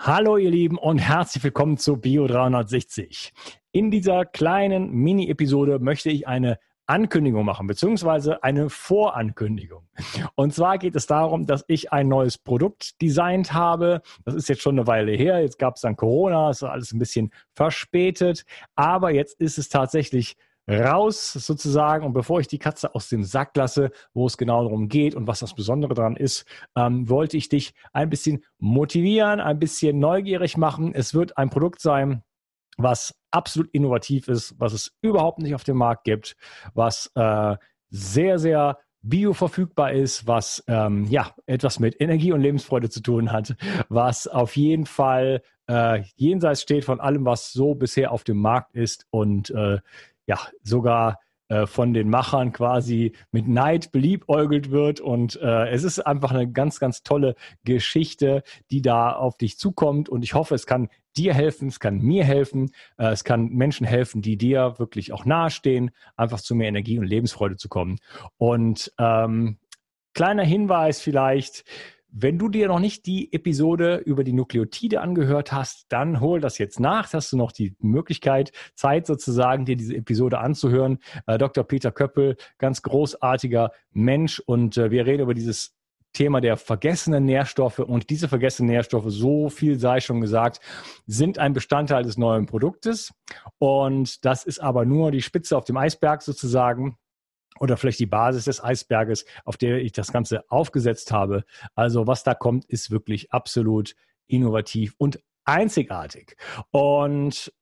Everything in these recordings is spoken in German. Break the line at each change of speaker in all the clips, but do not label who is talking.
Hallo ihr Lieben und herzlich willkommen zu Bio 360. In dieser kleinen Mini-Episode möchte ich eine Ankündigung machen, beziehungsweise eine Vorankündigung. Und zwar geht es darum, dass ich ein neues Produkt designt habe. Das ist jetzt schon eine Weile her. Jetzt gab es dann Corona, ist alles ein bisschen verspätet. Aber jetzt ist es tatsächlich raus sozusagen. Und bevor ich die Katze aus dem Sack lasse, wo es genau darum geht und was das Besondere daran ist, ähm, wollte ich dich ein bisschen motivieren, ein bisschen neugierig machen. Es wird ein Produkt sein, was absolut innovativ ist, was es überhaupt nicht auf dem Markt gibt, was äh, sehr, sehr bioverfügbar ist, was ähm, ja etwas mit Energie und Lebensfreude zu tun hat, was auf jeden Fall äh, jenseits steht von allem, was so bisher auf dem Markt ist und äh, ja sogar äh, von den Machern quasi mit Neid beliebäugelt wird. Und äh, es ist einfach eine ganz, ganz tolle Geschichte, die da auf dich zukommt. Und ich hoffe, es kann dir helfen, es kann mir helfen, äh, es kann Menschen helfen, die dir wirklich auch nahestehen, einfach zu mehr Energie und Lebensfreude zu kommen. Und ähm, kleiner Hinweis vielleicht, wenn du dir noch nicht die Episode über die Nukleotide angehört hast, dann hol das jetzt nach. Hast du noch die Möglichkeit, Zeit sozusagen, dir diese Episode anzuhören. Äh, Dr. Peter Köppel, ganz großartiger Mensch und äh, wir reden über dieses Thema der vergessenen Nährstoffe und diese vergessenen Nährstoffe, so viel sei schon gesagt, sind ein Bestandteil des neuen Produktes und das ist aber nur die Spitze auf dem Eisberg sozusagen oder vielleicht die Basis des Eisberges, auf der ich das Ganze aufgesetzt habe. Also was da kommt, ist wirklich absolut innovativ und einzigartig. Und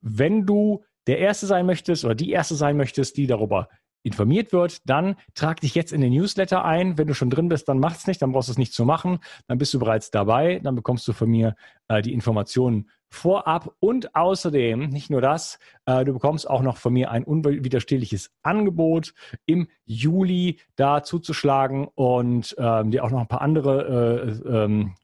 wenn du der Erste sein möchtest oder die Erste sein möchtest, die darüber informiert wird, dann trag dich jetzt in den Newsletter ein. Wenn du schon drin bist, dann mach es nicht, dann brauchst du es nicht zu machen. Dann bist du bereits dabei, dann bekommst du von mir äh, die Informationen vorab und außerdem, nicht nur das, äh, du bekommst auch noch von mir ein unwiderstehliches Angebot im Juli da zuzuschlagen und ähm, dir auch noch ein paar andere äh, ähm,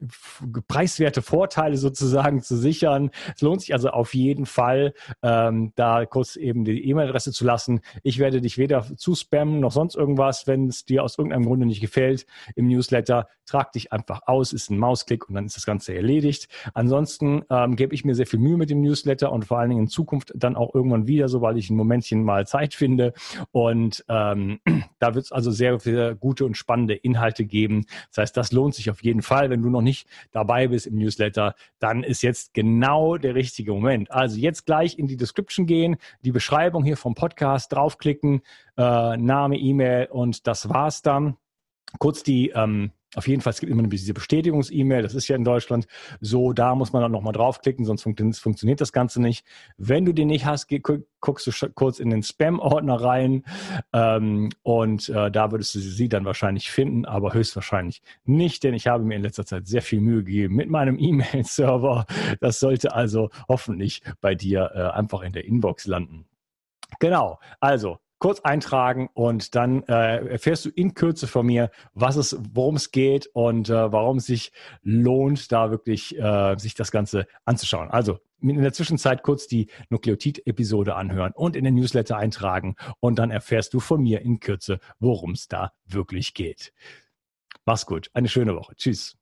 preiswerte Vorteile sozusagen zu sichern. Es lohnt sich also auf jeden Fall, ähm, da kurz eben die E-Mail-Adresse zu lassen. Ich werde dich weder zu spammen noch sonst irgendwas, wenn es dir aus irgendeinem Grunde nicht gefällt im Newsletter. Trag dich einfach aus, ist ein Mausklick und dann ist das Ganze erledigt. Ansonsten ähm, gebe ich mir sehr viel Mühe mit dem Newsletter und vor allen Dingen in Zukunft dann auch irgendwann wieder, sobald ich ein Momentchen mal Zeit finde. Und ähm, da wird es also sehr, sehr gute und spannende Inhalte geben. Das heißt, das lohnt sich auf jeden Fall. Wenn du noch nicht dabei bist im Newsletter, dann ist jetzt genau der richtige Moment. Also jetzt gleich in die Description gehen, die Beschreibung hier vom Podcast draufklicken, äh, Name, E-Mail und das war's dann. Kurz die ähm, auf jeden Fall, es gibt immer diese Bestätigungs-E-Mail, das ist ja in Deutschland so, da muss man dann nochmal draufklicken, sonst funktioniert das Ganze nicht. Wenn du den nicht hast, guckst du kurz in den Spam-Ordner rein ähm, und äh, da würdest du sie dann wahrscheinlich finden, aber höchstwahrscheinlich nicht, denn ich habe mir in letzter Zeit sehr viel Mühe gegeben mit meinem E-Mail-Server. Das sollte also hoffentlich bei dir äh, einfach in der Inbox landen. Genau, also kurz eintragen und dann äh, erfährst du in Kürze von mir, was es, worum es geht und äh, warum es sich lohnt, da wirklich äh, sich das Ganze anzuschauen. Also in der Zwischenzeit kurz die Nukleotid-Episode anhören und in den Newsletter eintragen und dann erfährst du von mir in Kürze, worum es da wirklich geht. Mach's gut, eine schöne Woche. Tschüss.